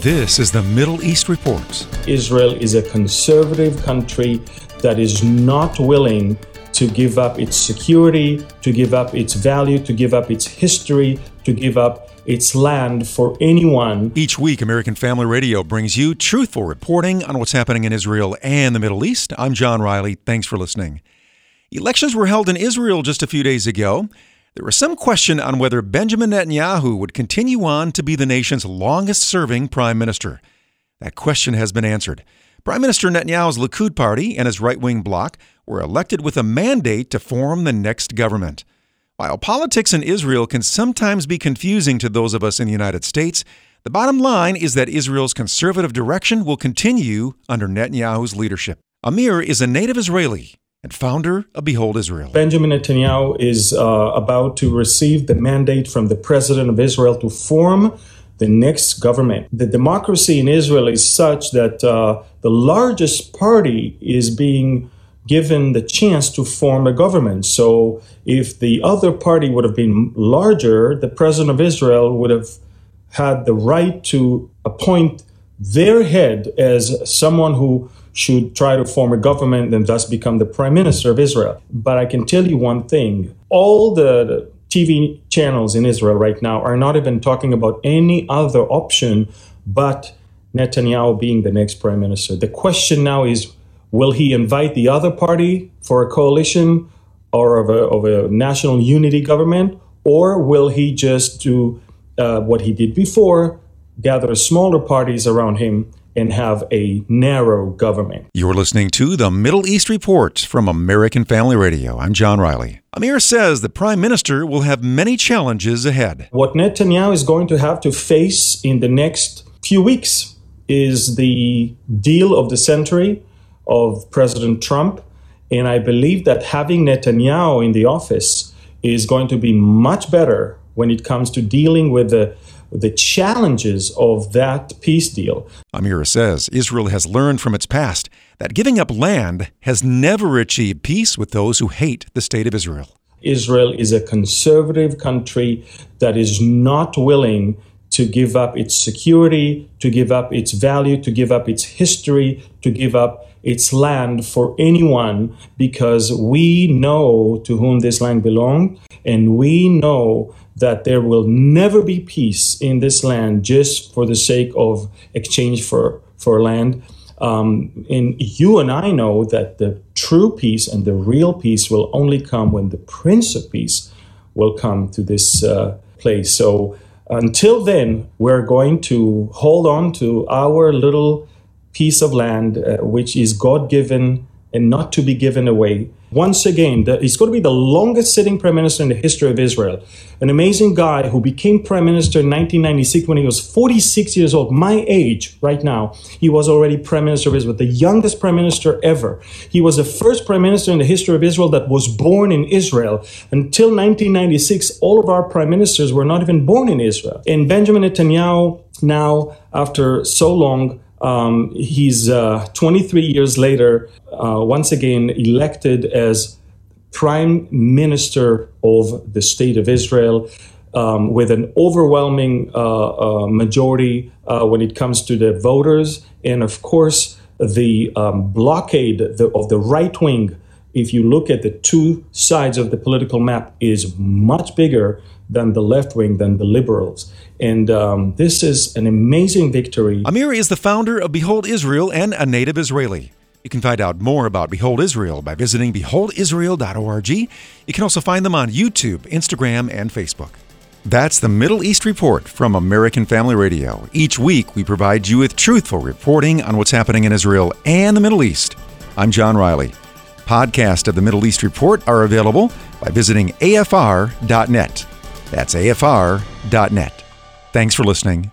This is the Middle East Report. Israel is a conservative country that is not willing to give up its security, to give up its value, to give up its history, to give up its land for anyone. Each week, American Family Radio brings you truthful reporting on what's happening in Israel and the Middle East. I'm John Riley. Thanks for listening. Elections were held in Israel just a few days ago. There was some question on whether Benjamin Netanyahu would continue on to be the nation's longest serving prime minister. That question has been answered. Prime Minister Netanyahu's Likud party and his right wing bloc were elected with a mandate to form the next government. While politics in Israel can sometimes be confusing to those of us in the United States, the bottom line is that Israel's conservative direction will continue under Netanyahu's leadership. Amir is a native Israeli and founder of Behold Israel. Benjamin Netanyahu is uh, about to receive the mandate from the president of Israel to form the next government. The democracy in Israel is such that uh, the largest party is being given the chance to form a government. So if the other party would have been larger, the president of Israel would have had the right to appoint their head as someone who should try to form a government and thus become the prime minister of Israel. But I can tell you one thing all the TV channels in Israel right now are not even talking about any other option but Netanyahu being the next prime minister. The question now is will he invite the other party for a coalition or of a, of a national unity government, or will he just do uh, what he did before, gather smaller parties around him and have a narrow government. You're listening to the Middle East Report from American Family Radio. I'm John Riley. Amir says the prime minister will have many challenges ahead. What Netanyahu is going to have to face in the next few weeks is the deal of the century of President Trump. And I believe that having Netanyahu in the office is going to be much better when it comes to dealing with the the challenges of that peace deal. Amir says Israel has learned from its past that giving up land has never achieved peace with those who hate the state of Israel. Israel is a conservative country that is not willing to give up its security, to give up its value, to give up its history, to give up its land for anyone because we know to whom this land belongs and we know that there will never be peace in this land just for the sake of exchange for, for land. Um, and you and I know that the true peace and the real peace will only come when the Prince of Peace will come to this uh, place. So until then, we're going to hold on to our little piece of land, uh, which is God given and not to be given away. Once again, the, he's going to be the longest sitting prime minister in the history of Israel. An amazing guy who became prime minister in 1996 when he was 46 years old, my age right now. He was already prime minister of Israel, the youngest prime minister ever. He was the first prime minister in the history of Israel that was born in Israel. Until 1996, all of our prime ministers were not even born in Israel. And Benjamin Netanyahu, now, after so long, um, he's uh, 23 years later, uh, once again elected as prime minister of the state of Israel. Um, with an overwhelming uh, uh majority uh, when it comes to the voters, and of course, the um, blockade of the right wing if you look at the two sides of the political map, is much bigger than the left wing, than the liberals. And um, this is an amazing victory. Amir is the founder of Behold Israel and a native Israeli. You can find out more about Behold Israel by visiting beholdisrael.org. You can also find them on YouTube, Instagram, and Facebook. That's the Middle East Report from American Family Radio. Each week, we provide you with truthful reporting on what's happening in Israel and the Middle East. I'm John Riley. Podcasts of the Middle East Report are available by visiting afr.net. That's afr.net. Thanks for listening